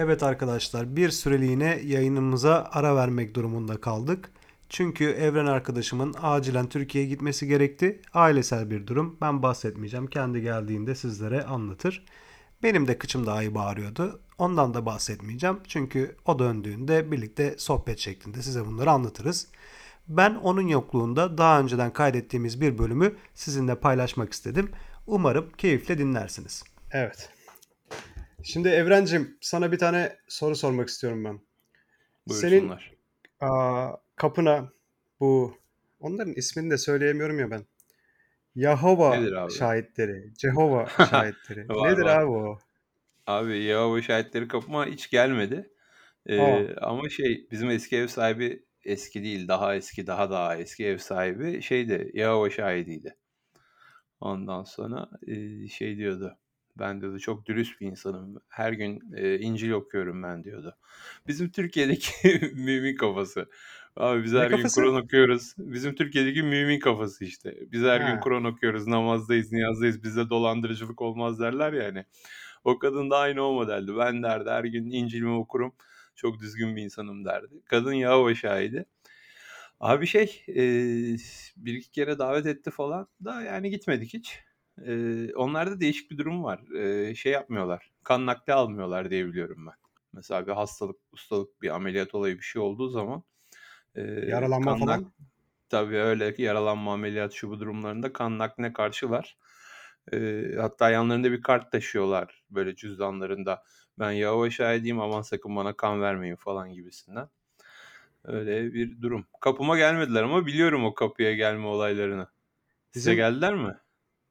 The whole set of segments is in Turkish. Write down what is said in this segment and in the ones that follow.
Evet arkadaşlar bir süreliğine yayınımıza ara vermek durumunda kaldık. Çünkü Evren arkadaşımın acilen Türkiye'ye gitmesi gerekti. Ailesel bir durum. Ben bahsetmeyeceğim. Kendi geldiğinde sizlere anlatır. Benim de kıçım daha iyi bağırıyordu. Ondan da bahsetmeyeceğim. Çünkü o döndüğünde birlikte sohbet şeklinde size bunları anlatırız. Ben onun yokluğunda daha önceden kaydettiğimiz bir bölümü sizinle paylaşmak istedim. Umarım keyifle dinlersiniz. Evet. Şimdi Evrencim sana bir tane soru sormak istiyorum ben. Senin aa, kapına bu onların ismini de söyleyemiyorum ya ben. Yahova şahitleri, Cehova şahitleri. Var Nedir var. abi o? Abi Yahova şahitleri kapıma hiç gelmedi. Ee, ama şey bizim eski ev sahibi eski değil daha eski daha daha eski ev sahibi şeydi Yahova şahidiydi. Ondan sonra e, şey diyordu. Ben diyordu çok dürüst bir insanım. Her gün e, İncil okuyorum ben diyordu. Bizim Türkiye'deki mümin kafası. Abi biz Ne her gün kafası? Kur'an okuyoruz. Bizim Türkiye'deki mümin kafası işte. Biz her gün Ha. Kur'an okuyoruz, namazdayız, niyazdayız. Bizde dolandırıcılık olmaz derler yani. O kadın da aynı o modeldi. Ben derdi her gün İncil'imi okurum. Çok düzgün bir insanım derdi. Kadın Yahova şahidi. Abi şey e, bir iki kere davet etti falan da yani gitmedik hiç. E, onlarda değişik bir durum var. E, şey yapmıyorlar. Kan nakli almıyorlar diye biliyorum ben. Mesela bir hastalık, ustalık, bir ameliyat olayı bir şey olduğu zaman e, Yaralanma kan nak falan. tabii öyle yaralanma ameliyat şu bu durumlarında kan nakline karşılar. E, hatta yanlarında bir kart taşıyorlar böyle cüzdanlarında. Ben Yahova şahidiyim aman sakın bana kan vermeyin falan gibisinden. Öyle bir durum. Kapıma gelmediler ama biliyorum o kapıya gelme olaylarını. Size Bizim geldiler mi?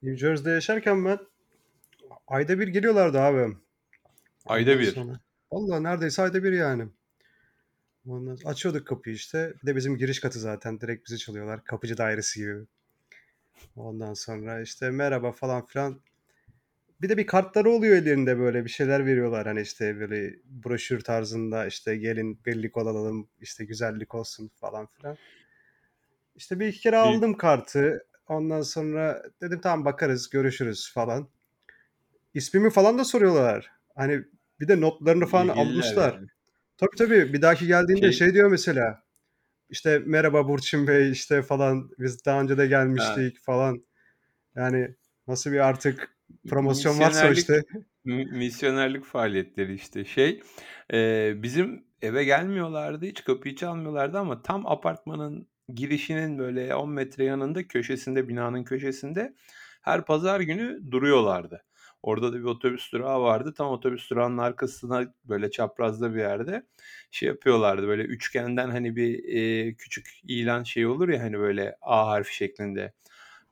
New Jersey'de yaşarken ben ayda bir geliyorlardı abi. Ayda bir. sonra. Vallahi neredeyse ayda bir yani. Ondan açıyorduk kapıyı işte. Bir de bizim giriş katı zaten. Direkt bizi çalıyorlar. Kapıcı dairesi gibi. Ondan sonra işte merhaba falan filan. Bir de bir kartları oluyor ellerinde böyle bir şeyler veriyorlar. Hani işte böyle broşür tarzında işte gelin birlik olalım işte güzellik olsun falan filan. İşte bir iki kere Bir aldım kartı. Ondan sonra dedim tamam bakarız görüşürüz falan. İsmimi falan da soruyorlar. Hani bir de notlarını falan ilgililer almışlar. yani. Tabii tabii bir dahaki geldiğinde Şey şey diyor mesela. İşte merhaba Burçin Bey işte falan biz daha önce de gelmiştik falan. Yani nasıl bir artık promosyon varsa işte. mi- misyonerlik faaliyetleri işte şey e, bizim eve gelmiyorlardı hiç kapıyı çalmıyorlardı ama tam apartmanın girişinin böyle 10 metre yanında köşesinde binanın köşesinde her pazar günü duruyorlardı. Orada da bir otobüs durağı vardı. Tam otobüs durağının arkasına böyle çaprazda bir yerde şey yapıyorlardı. Böyle üçgenden hani bir e, küçük ilan şey olur ya hani böyle A harfi şeklinde.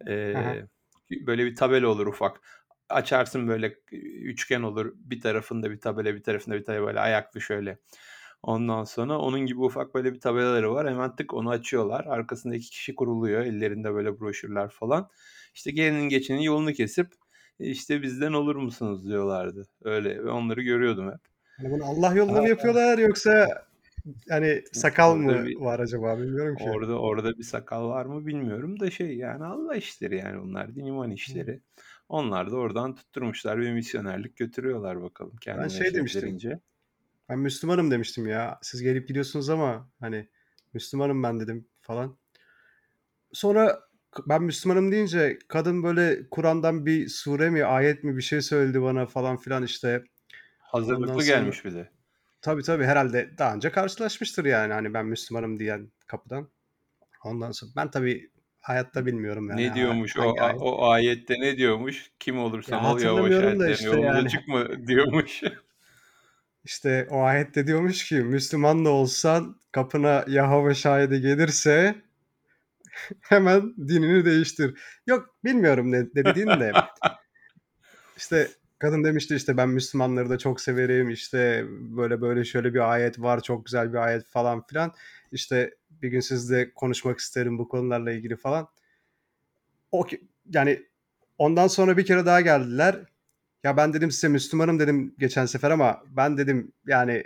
E, Aha. böyle bir tabela olur ufak. Açarsın böyle üçgen olur. Bir tarafında bir tabela, bir tarafında bir tabela böyle ayaklı şöyle. Ondan sonra onun gibi ufak böyle bir tabelaları var. Hemen tık onu açıyorlar. Arkasında iki kişi kuruluyor. Ellerinde böyle broşürler falan. İşte gelinin geçenin yolunu kesip işte bizden olur musunuz diyorlardı. Öyle ve onları görüyordum hep. Hani bunu Allah yolunda mı yapıyorlar yoksa hani sakal mı bir var acaba bilmiyorum ki. orada orada bir sakal var mı bilmiyorum da şey yani Allah işleri yani bunlar din iman Hı. işleri. Onlar da oradan tutturmuşlar bir misyonerlik götürüyorlar bakalım Ben kendine şey demiştim. şevklerince. Ben Müslümanım demiştim ya. Siz gelip gidiyorsunuz ama hani Müslümanım ben dedim falan. Sonra ben Müslümanım deyince kadın böyle Kur'an'dan bir sure mi ayet mi bir şey söyledi bana falan filan işte. Hazırlıklı sonra gelmiş bir de. tabii tabii herhalde daha önce karşılaşmıştır yani hani ben Müslümanım diyen kapıdan. Ondan sonra ben tabii hayatta bilmiyorum yani Ne diyormuş o hangi ayet. o ayette ne diyormuş? Kim olursan Ya ol da şahitlerin işte yolumuza yani çıkma diyormuş. İşte o ayette diyormuş ki Müslüman da olsan kapına Yahova şahidi gelirse hemen dinini değiştir. Yok bilmiyorum ne, ne dediğini de. İşte kadın demişti işte ben Müslümanları da çok severim işte böyle böyle şöyle bir ayet var çok güzel bir ayet falan filan. İşte bir gün sizle konuşmak isterim bu konularla ilgili falan. O yani ondan sonra bir kere daha geldiler. Ya ben dedim size Müslümanım dedim geçen sefer ama ben dedim yani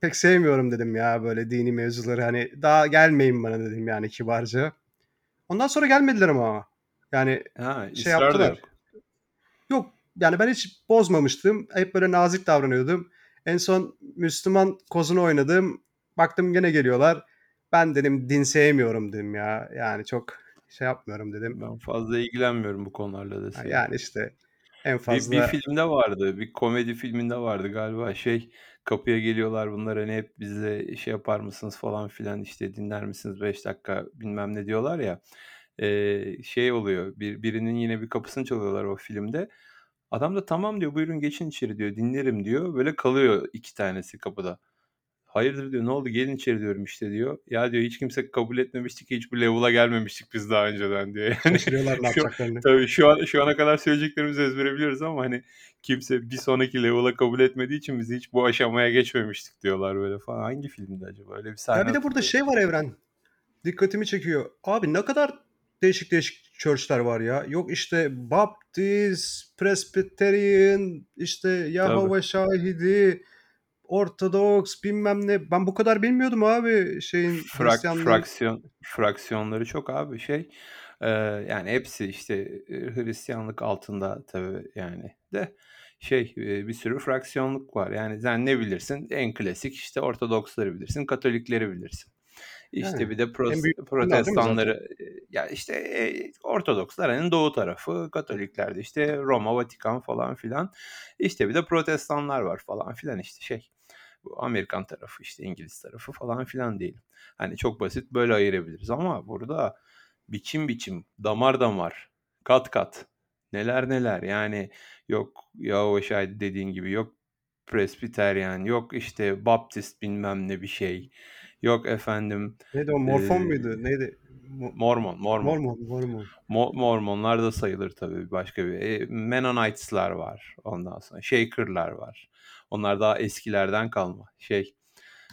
pek sevmiyorum dedim ya böyle dini mevzuları hani daha gelmeyin bana dedim yani kibarca. Ondan sonra gelmediler ama yani Ha, şey yaptılar. yok. Yok yani ben hiç bozmamıştım. Hep böyle nazik davranıyordum. En son Müslüman kozunu oynadım. Baktım gene geliyorlar. Ben dedim din sevmiyorum dedim ya. Yani çok şey yapmıyorum dedim. Ben fazla ilgilenmiyorum bu konularla deseydim. Yani işte en Bir, bir fazla filmde vardı. Bir komedi filminde vardı galiba. Şey kapıya geliyorlar bunlar hani hep bize şey yapar mısınız falan filan işte dinler misiniz 5 dakika bilmem ne diyorlar ya. Ee, şey oluyor bir, birinin yine bir kapısını çalıyorlar o filmde. Adam da tamam diyor buyurun geçin içeri diyor dinlerim diyor. Böyle kalıyor iki tanesi kapıda. Hayırdır diyor ne oldu gelin içeri diyorum işte diyor. Ya diyor hiç kimse kabul etmemiştik hiç bu level'a gelmemiştik biz daha önceden diyor. Yani şaşırıyorlar ne yapacaklarını. tabii şu an şu ana kadar söyleyeceklerimizi ezbere biliyoruz ama hani kimse bir sonraki level'a kabul etmediği için biz hiç bu aşamaya geçmemiştik diyorlar böyle falan. Hangi filmde acaba? Öyle bir sahne Ya bir de burada şey var Evren. Dikkatimi çekiyor. Abi ne kadar değişik değişik church'ler var ya. Yok işte Baptist, Presbyterian, işte. Yahova Şahidi, Ortodoks bilmem ne. Ben bu kadar bilmiyordum abi şeyin Frak, fraksiyon fraksiyonları çok abi şey e, yani hepsi işte Hristiyanlık altında tabii yani de şey bir sürü fraksiyonluk var. Yani sen ne bilirsin? En klasik işte Ortodoksları bilirsin, Katolikleri bilirsin. İşte Yani bir de zaten? protestanları ya işte e, Ortodokslar hani doğu tarafı, Katolikler de işte Roma, Vatikan falan filan. İşte bir de protestanlar var falan filan işte şey. Bu Amerikan tarafı işte İngiliz tarafı falan filan diyelim. Hani çok basit böyle ayırabiliriz ama burada biçim biçim, damar damar, kat kat neler neler yani yok Yahova şahidi dediğin gibi yok Presbiteryan yok işte Baptist bilmem ne bir şey yok efendim Neydi o e, Morfon muydu? Neydi? Mo- Mormon Mormon Mormon, Mormon. Mo- Mormonlar da sayılır tabii başka bir. E, Mennonites'lar var ondan sonra. Shaker'lar var. Onlar daha eskilerden kalma. Şey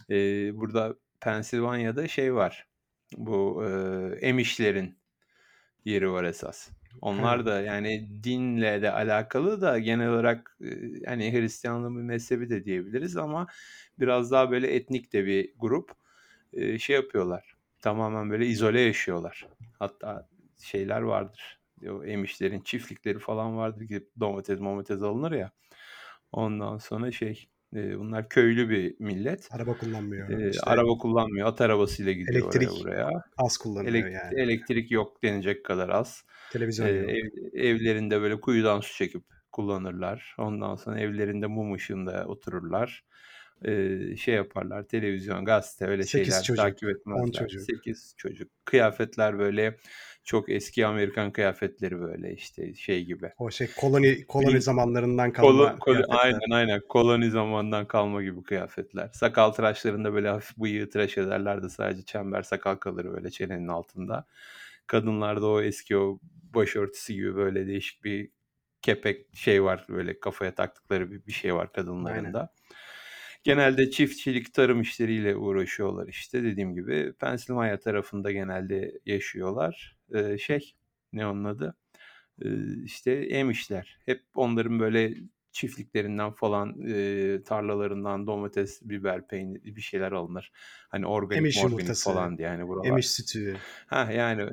e, burada Pensilvanya'da şey var. Bu e, Emişlerin yeri var esas. Onlar da yani dinle de alakalı da genel olarak hani Hristiyanlığın bir mezhebi de diyebiliriz ama biraz daha böyle etnik de bir grup şey yapıyorlar. Tamamen böyle izole yaşıyorlar. Hatta şeyler vardır. O emişlerin çiftlikleri falan vardır ki domates domates alınır ya. Ondan sonra şey e, bunlar köylü bir millet. Araba kullanmıyor. E, İşte araba kullanmıyor. At arabasıyla gidiyor oraya elektrik buraya. az kullanıyor Elek- yani. elektrik yok denecek kadar az. Televizyon yok. ev- evlerinde böyle kuyudan su çekip kullanırlar. Ondan sonra evlerinde mum ışığında otururlar. Ee, şey yaparlar. Televizyon, gazete öyle 8 şeyler çocuk, takip 10 etmezler. çocuk. 8 çocuk. Kıyafetler böyle çok eski Amerikan kıyafetleri böyle işte şey gibi. O şey koloni koloni Bin, zamanlarından kalma kolo, kıyafetler. aynen aynen koloni zamandan kalma gibi kıyafetler. Sakal tıraşlarında böyle hafif bıyığı tıraş ederler de sadece çember sakal kalır böyle çenenin altında. Kadınlarda o eski o başörtüsü gibi böyle değişik bir kepek şey var böyle kafaya taktıkları bir, bir şey var kadınların Aynen. Genelde çiftçilik, tarım işleriyle uğraşıyorlar işte dediğim gibi. Pensilvanya tarafında genelde yaşıyorlar. Ee, şey ne onun adı? Ee, işte emişler. Hep onların böyle çiftliklerinden falan e, tarlalarından domates, biber, peynir bir şeyler alınır. Hani organik Emiş yumurtası, falan diye yani buralar. emiş sütü. Ha yani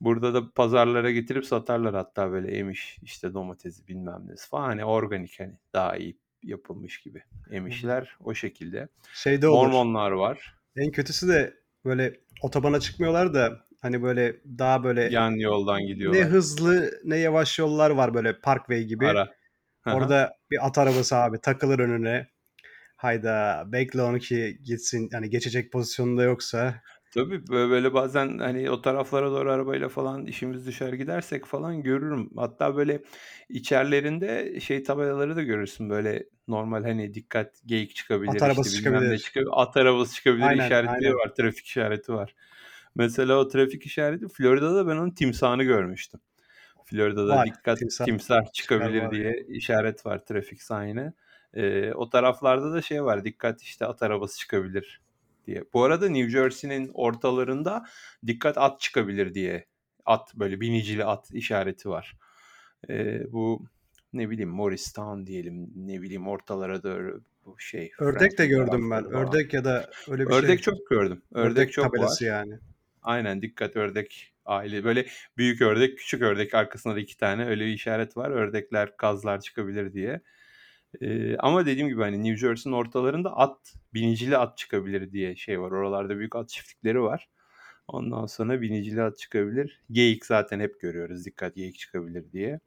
burada da pazarlara getirip satarlar hatta böyle emiş işte domatesi bilmem ne falan hani organik hani daha iyi yapılmış gibi hı. emişler o şekilde. Şeyde olur. Mormonlar var. En kötüsü de böyle otobana çıkmıyorlar da hani böyle daha böyle Yan yoldan ne gidiyorlar. hızlı ne yavaş yollar var böyle Parkway gibi. Ara. Orada bir at arabası abi takılır önüne. Hayda bekle onu ki gitsin hani geçecek pozisyonunda yoksa. Tabii böyle bazen hani o taraflara doğru arabayla falan işimiz düşer gidersek falan görürüm. Hatta böyle içerilerinde şey tabelaları da görürsün böyle normal hani dikkat geyik çıkabilir At işte arabası ne çıkabilir. çıkabilir at arabası çıkabilir Aynen işaretleri aynen. var trafik işareti var. Mesela o trafik işareti Florida'da ben onun timsahını görmüştüm. Florida'da Var. dikkat Timsah timsah çıkabilir var. diye işaret var trafik sign'ı. Ee, o taraflarda da şey var dikkat işte at arabası çıkabilir diye. Bu arada New Jersey'nin ortalarında dikkat at çıkabilir diye at böyle binicili at işareti var. Ee, bu ne bileyim Morristown diyelim ne bileyim ortalara doğru bu şey Ördek de Franklin gördüm ben. falan. Ördek ya da öyle bir şey. Ördek çok gördüm. Ördek Ördek çok tabelası var. yani. Aynen dikkat ördek aile böyle büyük ördek küçük ördek arkasında da iki tane öyle bir işaret var. Ördekler kazlar çıkabilir diye. Eee, ama dediğim gibi, hani, New Jersey'nin ortalarında at, binicili at çıkabilir diye şey var. Oralarda büyük at çiftlikleri var. Ondan sonra binicili at çıkabilir. Geyik zaten hep görüyoruz, dikkat geyik çıkabilir diye.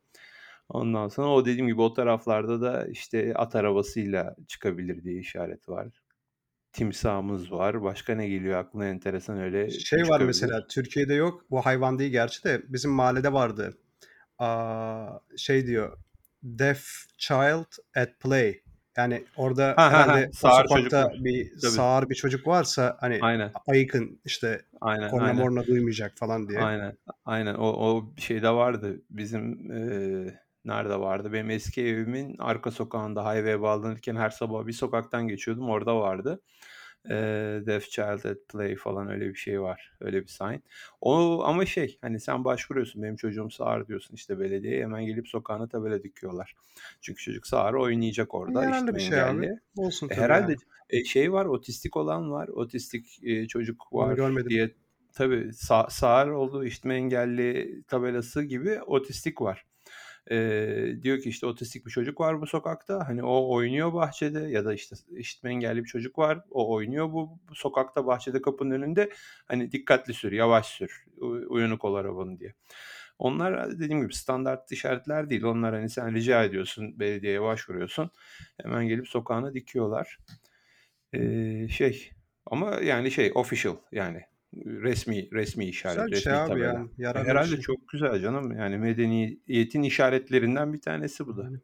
Ondan sonra o dediğim gibi o taraflarda da, işte, at arabasıyla çıkabilir diye işaret var. Timsahımız var. Başka ne geliyor aklına enteresan öyle Şey var mesela Türkiye'de yok. Bu hayvan değil gerçi de bizim mahallede vardı. Aa, şey diyor. Deaf child at play. Yani orada Ha, ha, ha. herhalde o Sağır sokakta çocuklar. bir Tabii. sağır bir çocuk varsa hani Aynen. ayıkın işte Aynen, korna aynen. morna duymayacak falan diye. Aynen. Aynen. O o şeyde vardı. Bizim eee, nerede vardı? Benim eski evimin arka sokağında highway'e bağlanırken her sabah bir sokaktan geçiyordum. Orada vardı. Eee, Deaf Child at Play falan öyle bir şey var. Öyle bir sign. O ama şey hani sen başvuruyorsun. Benim çocuğum sağır diyorsun işte belediyeye hemen gelip sokağına tabela dikiyorlar. Çünkü çocuk sağır oynayacak orada Yararlı işitme bir şey abi. engelli. Olsun E, herhalde yani. e, şey var otistik olan var. Otistik e, çocuk Onu var görmedim. diye tabii sa sağır olduğu işitme engelli tabelası gibi otistik var. Eee, diyor ki işte otistik bir çocuk var bu sokakta. Hani o oynuyor bahçede ya da işte işitme engelli bir çocuk var. O oynuyor bu, bu sokakta bahçede kapının önünde. Hani dikkatli sür, yavaş sür. Uyanık ol arabanı diye. Onlar dediğim gibi standart işaretler değil. Onlar hani sen rica ediyorsun, belediyeye başvuruyorsun. Hemen gelip sokağına dikiyorlar. Eee, şey ama yani şey official yani resmi resmi işaret, Güzel resmi şey abi tabela. yani. Bir herhalde şey. çok güzel canım. Yani medeniyetin işaretlerinden bir tanesi bu da. Yani.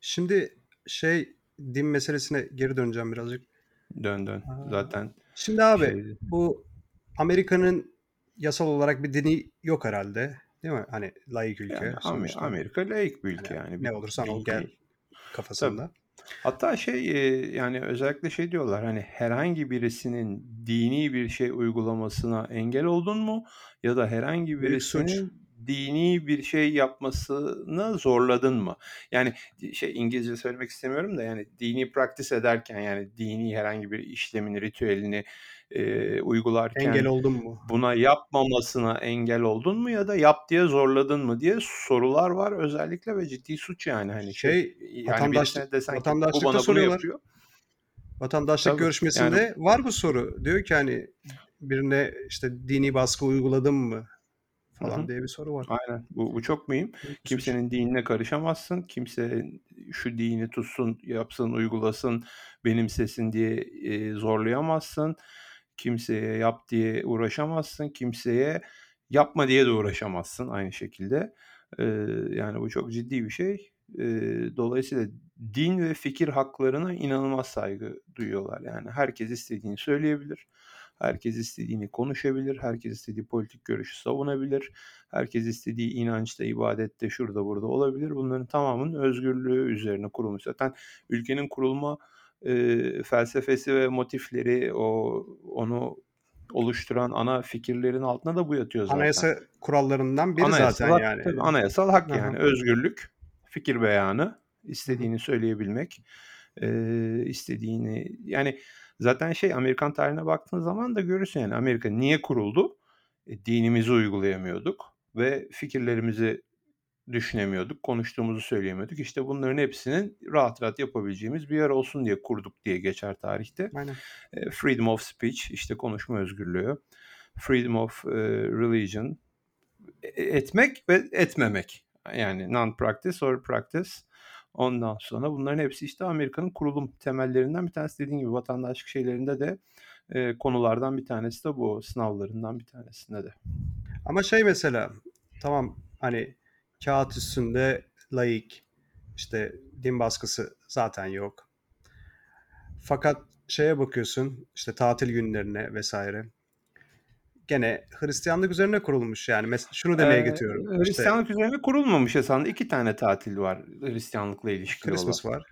Şimdi şey din meselesine geri döneceğim birazcık. Dön dön. Aa, Zaten Şimdi abi şeydi. bu Amerika'nın yasal olarak bir dini yok herhalde. Değil mi? Hani laik ülke Yani sonuçta. Amerika laik bir ülke yani. ne Bir olursan ol gel değil. Tabii. Hatta şey e, yani özellikle şey diyorlar hani herhangi birisinin dini bir şey uygulamasına engel oldun mu ya da herhangi Büyük suç. birisinin dini bir şey yapmasına zorladın mı? Yani şey İngilizce söylemek istemiyorum da yani dini practice ederken yani dini herhangi bir işlemini, ritüelini e, Engel uygularken oldun mu? buna yapmamasına engel oldun mu ya da yap diye zorladın mı diye sorular var özellikle ve ciddi suç yani hani şey Şey yani vatandaşlık desen ki bu vatandaşlıkta bana bunu soruyorlar. yapıyor. Vatandaşlık Tabii görüşmesinde yani var bu soru. Diyor ki hani birine işte dini baskı uyguladın mı falan hı. diye bir soru var. Aynen. Bu, bu çok mühim. Suç. Kimsenin dinine karışamazsın. Kimse şu dini tutsun, yapsın, uygulasın, benimsesin diye e, zorlayamazsın. Kimseye yap diye uğraşamazsın. Kimseye yapma diye de uğraşamazsın aynı şekilde. Yani bu çok ciddi bir şey. Dolayısıyla din ve fikir haklarına inanılmaz saygı duyuyorlar. Yani herkes istediğini söyleyebilir. Herkes istediğini konuşabilir. Herkes istediği politik görüşü savunabilir. Herkes istediği inançta, ibadette, şurada burada olabilir. Bunların tamamının özgürlüğü üzerine kurulmuş. Zaten ülkenin kurulma e, felsefesi ve motifleri, o onu oluşturan ana fikirlerin altında da bu yatıyor zaten. Anayasa kurallarından biri Anayasal zaten hak, yani. tabii anayasal hak Aha. yani özgürlük, fikir beyanı, istediğini söyleyebilmek, e, istediğini yani zaten şey Amerikan tarihine baktığın zaman da görürsün yani Amerika niye kuruldu? E, dinimizi uygulayamıyorduk ve fikirlerimizi düşünemiyorduk, konuştuğumuzu söyleyemiyorduk. İşte bunların hepsinin rahat rahat yapabileceğimiz bir yer olsun diye kurduk diye geçer tarihte. Aynen. E, freedom of speech, işte konuşma özgürlüğü, freedom of e, religion, e- etmek ve etmemek. Yani non-practice or practice. Ondan sonra bunların hepsi işte Amerika'nın kurulum temellerinden bir tanesi dediğim gibi vatandaşlık şeylerinde de e, konulardan bir tanesi de bu sınavlarından bir tanesinde de. Ama şey mesela tamam hani kağıt üstünde laik işte din baskısı zaten yok. Fakat şeye bakıyorsun işte tatil günlerine vesaire. Gene Hristiyanlık üzerine kurulmuş yani. Mes- şunu demeye Ee, getiriyorum. İşte Hristiyanlık üzerine kurulmamış esasında iki tane tatil var Hristiyanlıkla ilişkili olan. Christmas var.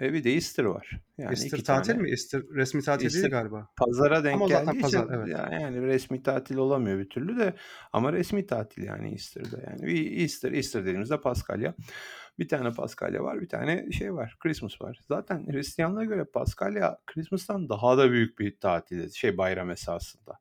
E bir de Easter var. Yani Easter tatil tane. mi? Easter resmi tatil değil Easter galiba. pazara denk Ama zaten geldiği için pazar evet. ya- yani resmi tatil olamıyor bir türlü de ama resmi tatil yani Easter'da yani bir Easter Easter dediğimizde Paskalya bir tane Paskalya var bir tane şey var Christmas var zaten Hristiyanlığa göre Paskalya Christmas'tan daha da büyük bir tatil şey bayram esasında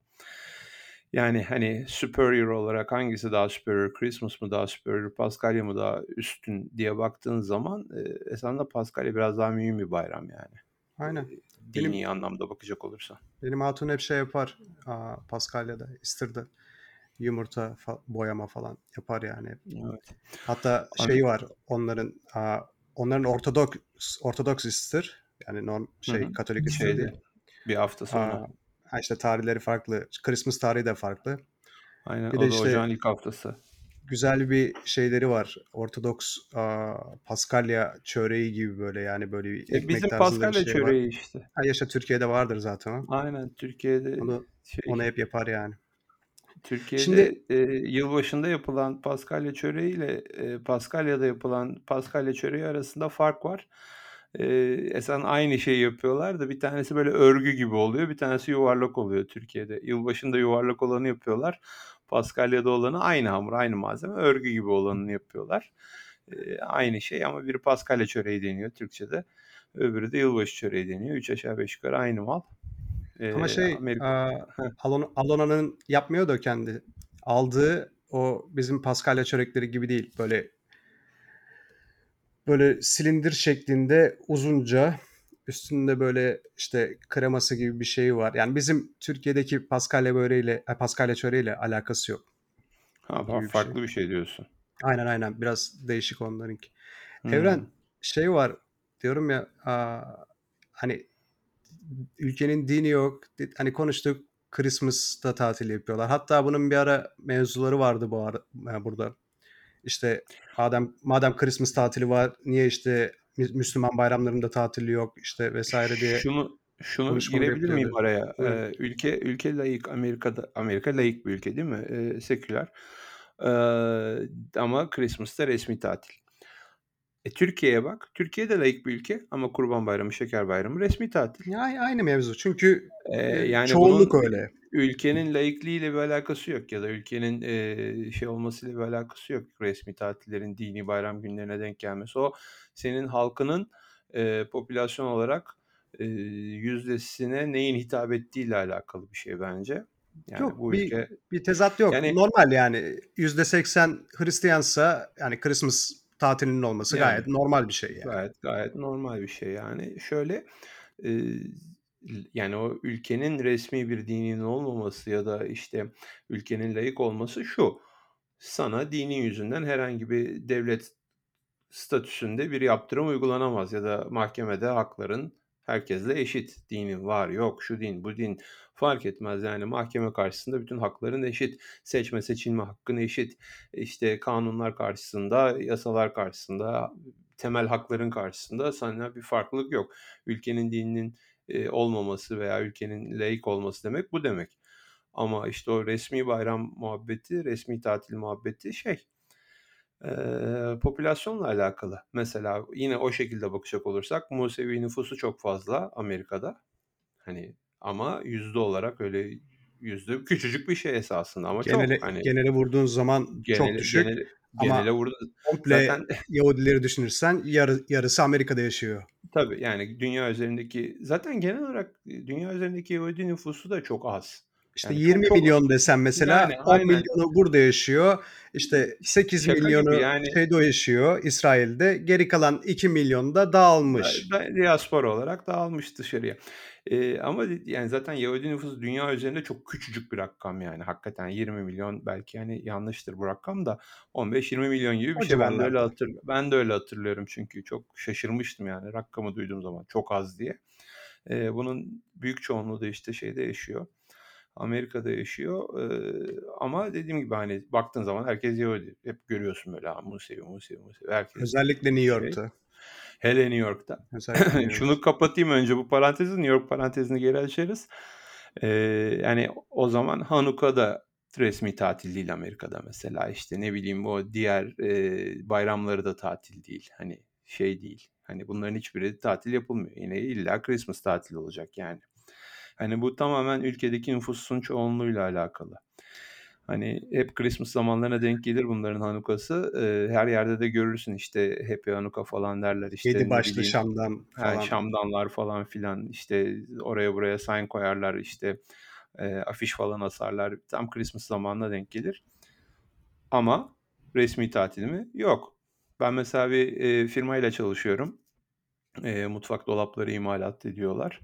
Yani, hani, superior olarak hangisi daha superior, Christmas mı daha superior, Paskalya mı daha üstün diye baktığın zaman, eee, esasında Paskalya biraz daha mühim bir bayram yani. Aynen. Benim dini anlamda bakacak olursan. benim hatun hep şey yapar, aaa, Paskalya'da, Easter'da yumurta fa boyama falan yapar yani. Evet. Hatta An şeyi var onların, aaa, onların Ortodoks Ortodoks Easter yani norm şey hı. Katolik Easter değil. bir hafta sonra. Aaa, ha, işte tarihleri farklı. Christmas tarihi de farklı. Aynen, Bir de o da işte ocağın ilk haftası. güzel bir şeyleri var. Ortodoks, aaa, Paskalya çöreği gibi böyle yani böyle bir E, ekmek bizim tarzında bir Paskalya şey var. çöreği işte. Ha, yaşa Türkiye'de vardır zaten. Aynen, Türkiye'de Onu şey onu hep yapar yani. Türkiye'de, Şimdi eee, yılbaşında yapılan Paskalya çöreğiyle, eee, Paskalya'da yapılan Paskalya çöreği arasında fark var. Eee, esasen aynı şeyi yapıyorlar da bir tanesi böyle örgü gibi oluyor, bir tanesi yuvarlak oluyor Türkiye'de. Yılbaşında yuvarlak olanı yapıyorlar. Paskalya'da olanı aynı hamur, aynı malzeme, örgü gibi olanını yapıyorlar. Aynı şey ama biri Paskalya çöreği deniyor Türkçe'de. Öbürü de yılbaşı çöreği deniyor. 3 aşağı 5 yukarı aynı mal. Ama Eee, şey, Amerika. Alona Alona'nın yapmıyor da kendi. Aldığı o bizim Paskalya çörekleri gibi değil. Böyle böyle silindir şeklinde uzunca, üstünde böyle işte kreması gibi bir şeyi var. Yani bizim Türkiye'deki Paskalya böreğiyle, eee, Paskalya çöreğiyle alakası yok Ha, bir şey. farklı bir şey diyorsun. Aynen, aynen. Biraz değişik onlarınki. Evren, Hımm. şey var, diyorum ya, aaa, hani ülkenin dini yok. Hani konuştuk, Christmas'ta tatil yapıyorlar. Hatta bunun bir ara mevzuları vardı bu ara eee, burada. İşte madem madem Christmas tatili var, niye işte Mü Müslüman bayramlarında tatili yok işte vs. diye Şunu şunu girebilir miyim yapılıyordu. araya? Eee, ülke ülke laik, Amerika'da Amerika laik bir ülke değil mi? Eee, seküler. Eee, ama Christmas'ta resmi tatil. E, Türkiye'ye bak. Türkiye de laik bir ülke ama Kurban Bayramı, Şeker Bayramı resmi tatil. Ya, aynı mevzu. Çünkü, Eee, eee, yani çoğunluk bunun öyle. Ülkenin laikliğiyle bir alakası yok ya da ülkenin, eee, şey olmasıyla bir alakası yok resmi tatillerin dini bayram günlerine denk gelmesi. O senin halkının, eee, popülasyon olarak, eee, yüzdesine neyin hitap ettiğiyle alakalı bir şey bence. Yani Yok, bu bir ülke bir tezat yok. Yani Normal yani %80 Hristiyansa yani Christmas tatilinin olması Yani. gayet normal bir şey yani. Gayet gayet normal bir şey yani. Şöyle, eee, yani o ülkenin resmi bir dininin olmaması ya da işte ülkenin laik olması şu: Sana dinin yüzünden herhangi bir devlet statüsünde bir yaptırım uygulanamaz ya da mahkemede hakların herkesle eşit. Dinin var, yok, şu din, bu din fark etmez yani mahkeme karşısında bütün hakların eşit. Seçme seçilme hakkın eşit. İşte kanunlar karşısında, yasalar karşısında, temel hakların karşısında sana bir farklılık yok. Ülkenin dininin, eee, olmaması veya ülkenin laik olması demek bu demek. Ama işte o resmi bayram muhabbeti, resmi tatil muhabbeti şey, eee, popülasyonla alakalı. Mesela yine o şekilde bakacak olursak Musevi nüfusu çok fazla Amerika'da. Hani ama yüzde olarak öyle yüzde küçücük bir şey esasında ama Genele çok hani genele vurduğun zaman çok genele düşük genele ama genele vurdu komple zaten Yahudileri düşünürsen yarı yarısı Amerika'da yaşıyor. Tabii, yani dünya üzerindeki zaten genel olarak, dünya üzerindeki Yahudi nüfusu da çok az. İşte Yani çok 20 çok milyon desen mesela Yani 10 aynen. milyonu burada yaşıyor. İşte 8 Şaka milyonu yani. şeyde yaşıyor, İsrail'de. Geri kalan 2 milyon da Da dağılmış. da diaspora olarak dağılmış dışarıya. Eee, ama yani zaten Yahudi nüfusu dünya üzerinde çok küçücük bir rakam yani. Hakikaten 20 milyon belki hani yanlıştır bu rakam da 15-20 milyon gibi bir O şey. Ben de öyle civarlarda. hatır ben de öyle hatırlıyorum çünkü çok şaşırmıştım yani rakamı duyduğum zaman çok az diye. Eee, bunun büyük çoğunluğu da işte şeyde yaşıyor, Amerika'da yaşıyor. Eee, ama dediğim gibi hani baktığın zaman herkes Yahudi. Hep görüyorsun böyle, ha, Musevi, Musevi, Musevi herkes Özellikle New şey. Hele New York'ta. Özellikle. Şunu kapatayım önce bu parantezi, New York parantezini geri açarız. Eee, yani o zaman Hanuka da resmi tatil değil Amerika'da mesela. İşte ne bileyim o diğer, eee, bayramları da tatil değil. Hani şey değil. Hani bunların hiçbiri tatil yapılmıyor. Yine illa Christmas tatili olacak yani. Hani bu tamamen ülkedeki nüfusun çoğunluğuyla alakalı. Hani hep Christmas zamanlarına denk gelir bunların Hanukası. Her yerde de görürsün işte Happy Hanukkah falan derler işte 7 ne başlı bileyim. şamdan He, falan. şamdanlar falan filan işte oraya buraya sign koyarlar işte afiş falan asarlar. Tam Christmas zamanına denk gelir. Ama resmi tatil mi? Yok. Ben mesela bir, eee, firmayla çalışıyorum. Mutfak dolapları imalat ediyorlar.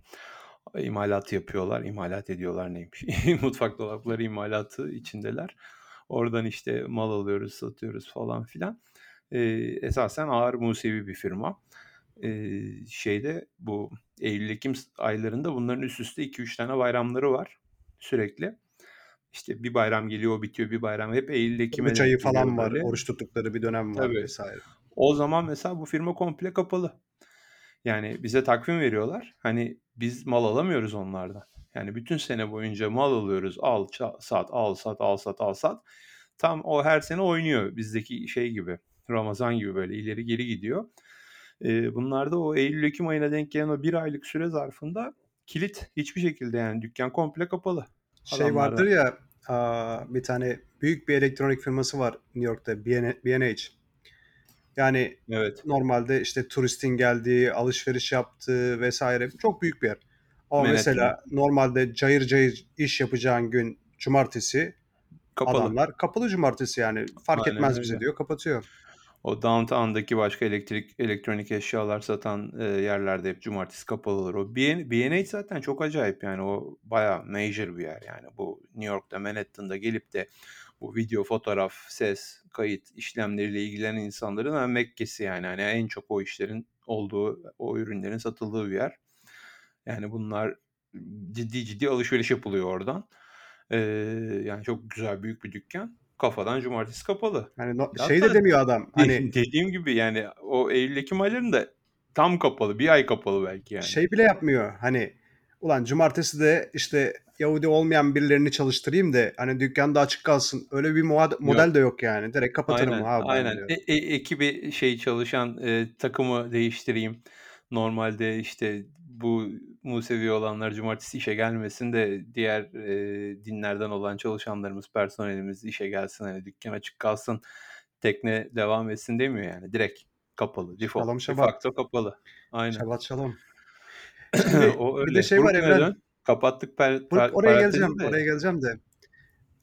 İmalat yapıyorlar. İmalat ediyorlar neymiş? Mutfak dolapları imalatı içindeler. Oradan işte mal alıyoruz, satıyoruz falan filan. Eee, esasen ağır Musevi bir firma. Eee, şeyde bu Eylül-Ekim aylarında bunların üst üste 2-3 tane bayramları var sürekli. İşte bir bayram geliyor, o bitiyor, bir bayram. Hep Eylül-Ekim'e Oruç denk ayı geliyor falan var. böyle. Oruç tuttukları bir dönem var Tabii. vs. O zaman mesela bu firma komple kapalı. Yani bize takvim veriyorlar. Hani biz mal alamıyoruz onlardan. Yani bütün sene boyunca mal alıyoruz. Al, sat, al, sat, al, sat, al, sat. Tam o her sene oynuyor. Bizdeki şey gibi. Ramazan gibi böyle ileri geri gidiyor. Ee, bunlar da o Eylül-Ekim ayına denk gelen o bir aylık süre zarfında kilit hiçbir şekilde yani dükkan komple kapalı. Şey vardır ya bir tane büyük bir elektronik firması var New York'ta B&H. Yani Evet. normalde işte turistin geldiği, alışveriş yaptığı vesaire çok büyük bir yer. Ama Manhattan. mesela normalde cayır cayır iş yapacağın gün cumartesi Kapalı. adamlar kapalı cumartesi yani fark Aynen etmez bize öyle. diyor kapatıyor. O downtown'daki başka elektrik elektronik eşyalar satan e, yerlerde hep cumartesi kapalı olur. O B&H zaten çok acayip yani o bayağı major bir yer yani. Bu New York'ta Manhattan'da gelip de bu video, fotoğraf, ses, kayıt işlemleriyle ilgilenen insanların ha, Mekke'si yani. Hani en çok o işlerin olduğu, o ürünlerin satıldığı bir yer. Yani bunlar ciddi ciddi alışveriş yapılıyor oradan. Ee, yani çok güzel büyük bir dükkan. Kafadan cumartesi kapalı. Yani no- şey de demiyor adam. Hani Dediğim gibi yani o Eylül-Ekim aylarında tam kapalı. Bir ay kapalı belki yani. şey bile yapmıyor. Hani ulan cumartesi de işte Yahudi olmayan birilerini çalıştırayım da hani dükkanda açık kalsın. Öyle bir model de yok yani. Direkt kapatırım aynen, abi aynen. diyor. E- e- ekibi şey çalışan e, takımı değiştireyim. Normalde işte bu Musevi olanlar cumartesi işe gelmesin de diğer e, dinlerden olan çalışanlarımız, personelimiz işe gelsin. Hani dükkan açık kalsın. Tekne devam etsin demiyor yani. Direkt kapalı. Default. Şalom De şabat. facto kapalı. Aynen. Şabat şalom. Şimdi o bir öyle. de şey var Brooklyn'e Evren. dön. Kapattık per, per, oraya geleceğim. de. Oraya geleceğim de.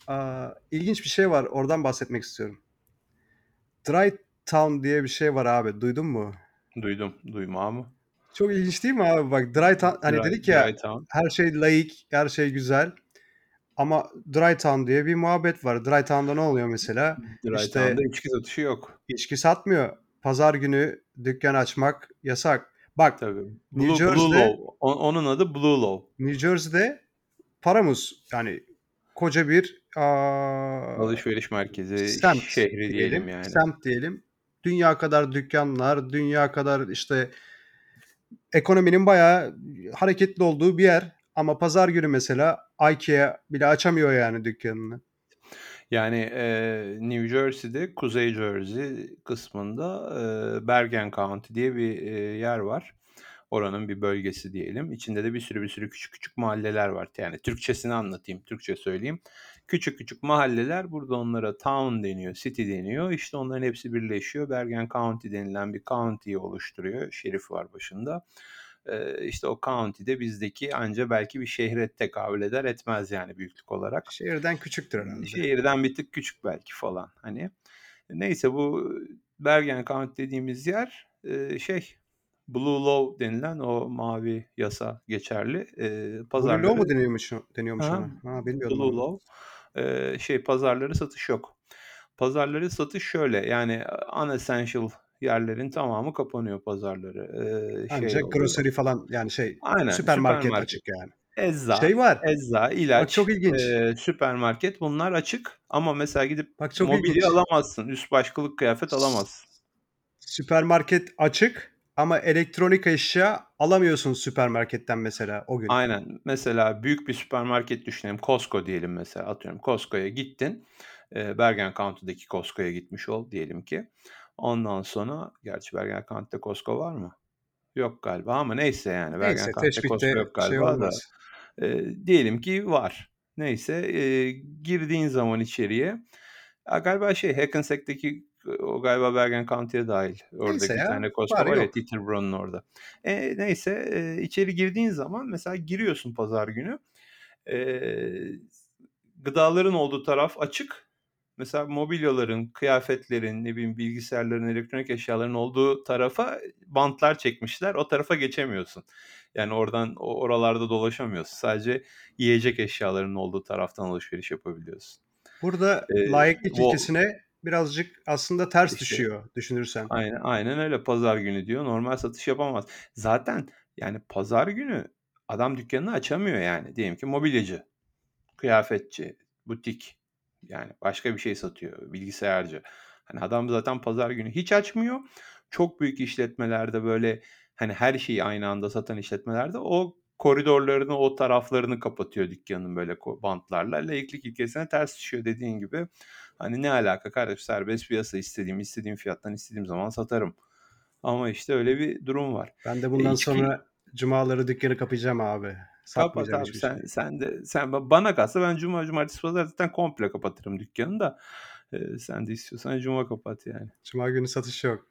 Aa, ilginç bir şey var. Oradan bahsetmek istiyorum. Dry Town diye bir şey var abi. Duydun mu? Duydum. Duymamı. Çok ilginç değil mi abi? Bak Dry Town hani Dry, dedik ya her şey layık, her şey güzel. Ama Dry Town diye bir muhabbet var. Dry Town'da ne oluyor mesela? Dry İşte Town'da içki satışı yok. içki satmıyor. Pazar günü dükkan açmak yasak. Bak Tabii. New Blue, Blue Jersey'de Law. O- onun adı Blue Law. New Jersey'de Paramus yani koca bir aa, Alışveriş merkezi, semt şehri diyelim, diyelim yani. semt diyelim. Dünya kadar dükkanlar, dünya kadar işte ekonominin bayağı hareketli olduğu bir yer. Ama pazar günü mesela IKEA bile açamıyor yani dükkanını. Yani e, New Jersey'de, Kuzey Jersey kısmında e, Bergen County diye bir e, yer var. Oranın bir bölgesi diyelim. İçinde de bir sürü bir sürü küçük küçük mahalleler var. Yani Türkçesini anlatayım, Türkçe söyleyeyim. Küçük küçük mahalleler, burada onlara town deniyor, city deniyor. İşte onların hepsi birleşiyor. Bergen County denilen bir county'yi oluşturuyor. Şerif var başında. E, işte o county'de bizdeki anca belki bir şehre tekabül eder etmez yani büyüklük olarak. Şehirden küçüktür herhalde. Şehirden bir tık küçük belki falan hani. Neyse bu Bergen County dediğimiz yer e, şey Blue Law denilen o mavi yasa geçerli. E, Blue Law pazarları mu deniyormuş, deniyormuş Aha, ona? Ha, bilmiyordum Blue onu. Law e, şey pazarları satış yok. Pazarları satış şöyle yani unessential yerlerin tamamı kapanıyor pazarları. E, şey Ancak oluyor. grocery falan yani şey Aynen süpermarket süpermarket. açık yani. Ecza, Şey var. ecza, Bak ilaç, çok ilginç. e, süpermarket bunlar açık ama mesela gidip Bak çok mobilya ilginç. alamazsın, üst başkılık kıyafet alamazsın. Süpermarket açık ama elektronik eşya alamıyorsun süpermarketten mesela o gün. Aynen. Mesela büyük bir süpermarket düşünelim. Costco diyelim mesela. Atıyorum Costco'ya gittin. Bergen County'deki Costco'ya gitmiş ol diyelim ki. Ondan sonra gerçi Bergen County'de Costco var mı? Yok galiba ama neyse yani. Bergen Neyse County'de Costco teşbihte yok şey galiba da. olmaz. E, diyelim ki var. Neyse e, girdiğin zaman içeriye ya galiba şey Hackensack'teki o galiba Bergen County'ye dahil. Oradaki Neyse bir ya tane Costco var var ya yok. Teterboro'nun orada. E, neyse e, içeri girdiğin zaman mesela giriyorsun pazar günü. Eee, gıdaların olduğu taraf açık. Mesela mobilyaların, kıyafetlerin, ne bileyim bilgisayarların, elektronik eşyaların olduğu tarafa bantlar çekmişler. O tarafa geçemiyorsun. Yani oradan oralarda dolaşamıyorsun. Sadece yiyecek eşyalarının olduğu taraftan alışveriş yapabiliyorsun. Burada Eee, layıklık ilkesine birazcık aslında ters İşte düşüyor düşünürsen. Aynen, aynen öyle. Pazar günü diyor. Normal satış yapamaz. Zaten yani pazar günü adam dükkanını açamıyor yani. Diyelim ki mobilyacı, kıyafetçi, butik yani başka bir şey satıyor, bilgisayarcı. Hani adam zaten pazar günü hiç açmıyor. Çok büyük işletmelerde böyle hani her şeyi aynı anda satan işletmelerde o koridorlarını, o taraflarını kapatıyor dükkanın böyle bantlarla. Layıklık ilkesine ters düşüyor dediğin gibi. Hani ne alaka kardeş serbest piyasa istediğim istediğim fiyattan istediğim zaman satarım. Ama işte öyle bir durum var. Ben de E, bundan içki sonra cumaları dükkanı kapayacağım abi. Kapat abi hiçbir sen şey. sen de sen bana kalsa ben cuma cumartesi pazar zaten komple kapatırım dükkanı da. E, sen de istiyorsan cuma kapat yani. Cuma günü satış yok.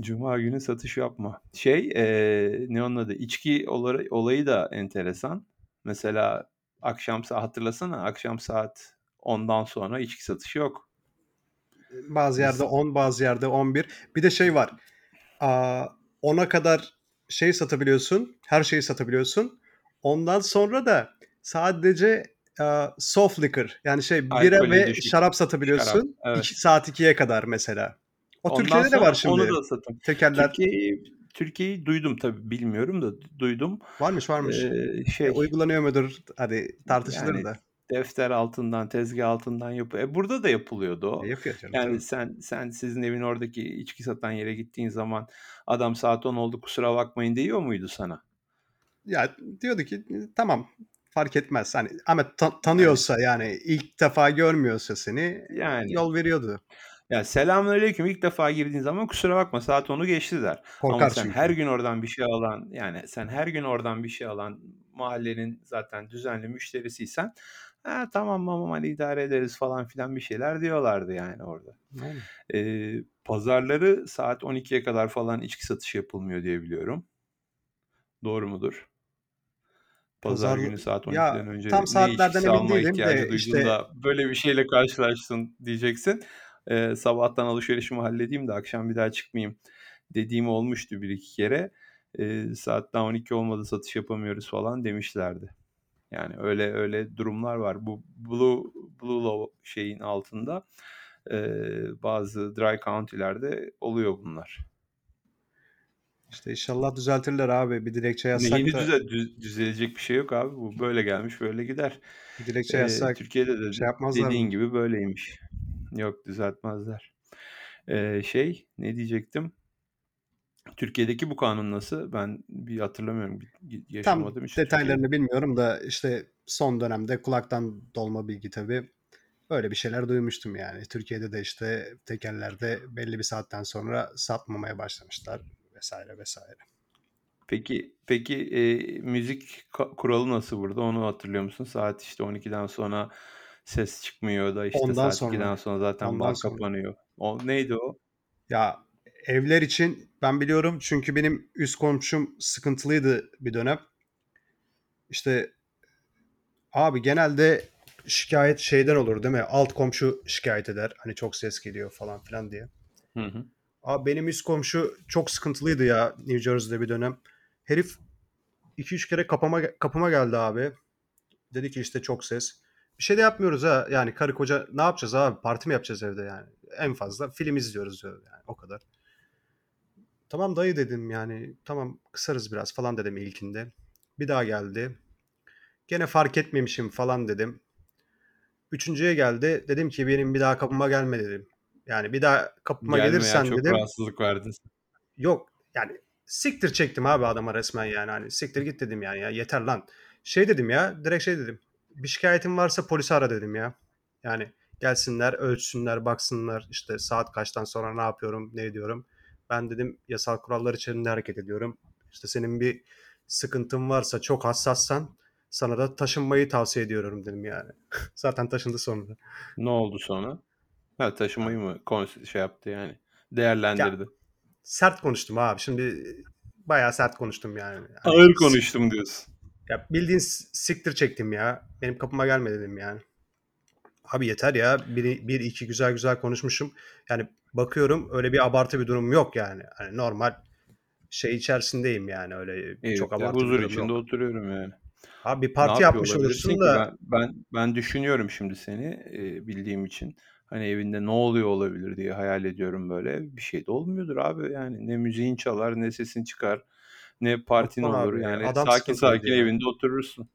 Cuma günü satış yapma. Şey e, ne onun adı? İçki olayı, olayı da enteresan. Mesela akşam saat hatırlasana akşam saat 10'dan sonra içki satışı yok. Bazı yerde Biz 10, bazı yerde 11. Bir de şey var. Aa, 10'a kadar şey satabiliyorsun. Her şeyi satabiliyorsun. Ondan sonra da sadece aa, soft liquor yani şey bira alkolü ve düşük şarap şarap. satabiliyorsun. Evet. 2 saat 2'ye kadar mesela. O Ondan Türkiye'de de var onu şimdi. da satın. Tekerler Türkiye'yi Türkiye'yi duydum tabii bilmiyorum da duydum. varmış varmış. Ee, E, şey uygulanıyor mudur? Hadi tartışılır yani da. defter altından, tezgah altından yapıyor. E burada da yapılıyordu E, o. yapıyor canım Yani tabii. sen sen sizin evin oradaki içki satan yere gittiğin zaman adam saat 10 oldu kusura bakmayın diyor muydu sana? Ya diyordu ki tamam fark etmez. Hani ama ta- tanıyorsa yani ilk defa görmüyorsa seni yani yol veriyordu. ya selamünaleyküm ilk defa girdiğin zaman kusura bakma saat 10'u geçti der. Ama Korkar sen her çünkü. gün oradan bir şey alan yani sen her gün oradan bir şey alan mahallenin zaten düzenli müşterisiysen ha, tamam tamam hani idare ederiz falan filan bir şeyler diyorlardı yani orada. Aynen. Ee, pazarları saat 12'ye kadar falan içki satışı yapılmıyor diye biliyorum. Doğru mudur? Pazar Pazar günü saat ya 12'den önce tam ne saatlerden içkisi emin değilim de işte da böyle bir şeyle karşılaştın diyeceksin. Ee, sabahtan alışverişimi halledeyim de akşam bir daha çıkmayayım dediğim olmuştu bir iki kere. Ee, saat daha 12 olmadı satış yapamıyoruz falan demişlerdi. Yani öyle öyle durumlar var. Bu Blue Blue Law şeyin altında e, bazı dry county'lerde oluyor bunlar. İşte inşallah düzeltirler abi. Bir dilekçe yazsak Neyini da düze, düz- düzelecek bir şey yok abi. Bu böyle gelmiş böyle gider. bir dilekçe Ee, yazsak Türkiye'de de şey yapmazlar dediğin mı? gibi böyleymiş. Yok düzeltmezler. Ee, şey ne diyecektim? Türkiye'deki bu kanun nasıl? Ben bir hatırlamıyorum. Bir- Tam Yaşamadım hiç Türkiye'de. detaylarını bilmiyorum da işte son dönemde kulaktan dolma bilgi tabii. Böyle bir şeyler duymuştum yani. Türkiye'de de işte tekerlerde belli bir saatten sonra satmamaya başlamışlar vesaire vesaire. Peki peki e, müzik kuralı nasıl burada? Onu hatırlıyor musun? Saat işte 12'den sonra ses çıkmıyor da işte Ondan saat sonra 2'den sonra zaten ondan bar sonra kapanıyor. O neydi o? ya evler için ben biliyorum çünkü benim üst komşum sıkıntılıydı bir dönem. İşte abi genelde şikayet şeyden olur değil mi? Alt komşu şikayet eder. Hani çok ses geliyor falan filan diye. Hı hı. Abi benim üst komşu çok sıkıntılıydı ya New Jersey'de bir dönem. Herif 2-3 kere kapıma, kapıma geldi abi. Dedi ki işte çok ses. Bir şey de yapmıyoruz ha. Yani karı koca ne yapacağız abi? Parti mi yapacağız evde yani? En fazla film izliyoruz diyor yani o kadar. Tamam dayı dedim yani. Tamam kısarız biraz falan dedim ilkinde. Bir daha geldi. Gene fark etmemişim falan dedim. Üçüncüye geldi. Dedim ki benim bir daha kapıma gelme dedim. Yani bir daha kapıma Gelme ya gelirsen çok dedim. rahatsızlık verdin. Yok yani siktir çektim abi adama resmen yani. Hani siktir git dedim yani ya yeter lan. Şey dedim ya direkt şey dedim. Bir şikayetin varsa polisi ara dedim ya. Yani gelsinler ölçsünler baksınlar işte saat kaçtan sonra ne yapıyorum ne ediyorum. Ben dedim yasal kurallar içerisinde hareket ediyorum. İşte senin bir sıkıntın varsa çok hassassan sana da taşınmayı tavsiye ediyorum dedim yani. Zaten taşındı sonra. Ne oldu sonra? Ha taşımayı mı kons- şey yaptı yani? Ya Değerlendirdi. sert konuştum abi. Şimdi bayağı sert konuştum yani. Hani Ağır konuştum diyorsun. Ya bildiğin siktir çektim ya. Benim kapıma gelme dedim yani. Abi yeter ya. Bir, bir iki güzel güzel konuşmuşum. Yani bakıyorum öyle bir abartı bir durum yok yani. Hani normal şey içerisindeyim yani öyle çok Evde abartı bir huzur durum içinde yok. oturuyorum yani. Abi bir parti yapmış olursun da Ben ben ben düşünüyorum şimdi seni e, bildiğim için. Hani evinde ne oluyor olabilir diye hayal ediyorum böyle. Bir şey de olmuyordur abi yani. Ne müziğin çalar, ne sesin çıkar, ne partin lan olur. abi. Yani Adam sakin sakin ya. evinde oturursun.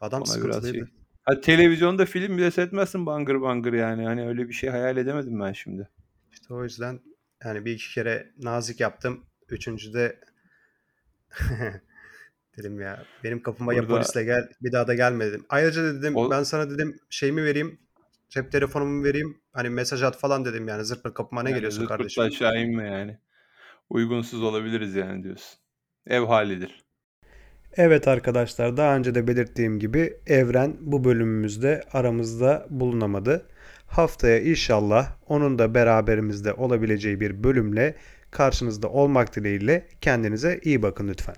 Adam Ona biraz şey. Ha televizyonda film bile seyretmezsin bangır bangır yani. Hani öyle bir şey hayal edemedim ben şimdi. İşte o yüzden yani bir iki kere nazik yaptım. Üçüncüde dedim ya benim kapıma ya Burada polisle gel bir daha da gelme dedim. Ayrıca dedim o ben sana dedim şeyimi vereyim cep telefonumu vereyim hani mesaj at falan dedim yani zırt pırt kapıma ne yani geliyorsun zırt kardeşim. aşağı inme yani. Uygunsuz olabiliriz yani diyorsun. Ev halidir. Evet arkadaşlar daha önce de belirttiğim gibi Evren bu bölümümüzde aramızda bulunamadı. Haftaya inşallah onun da beraberimizde olabileceği bir bölümle karşınızda olmak dileğiyle kendinize iyi bakın lütfen.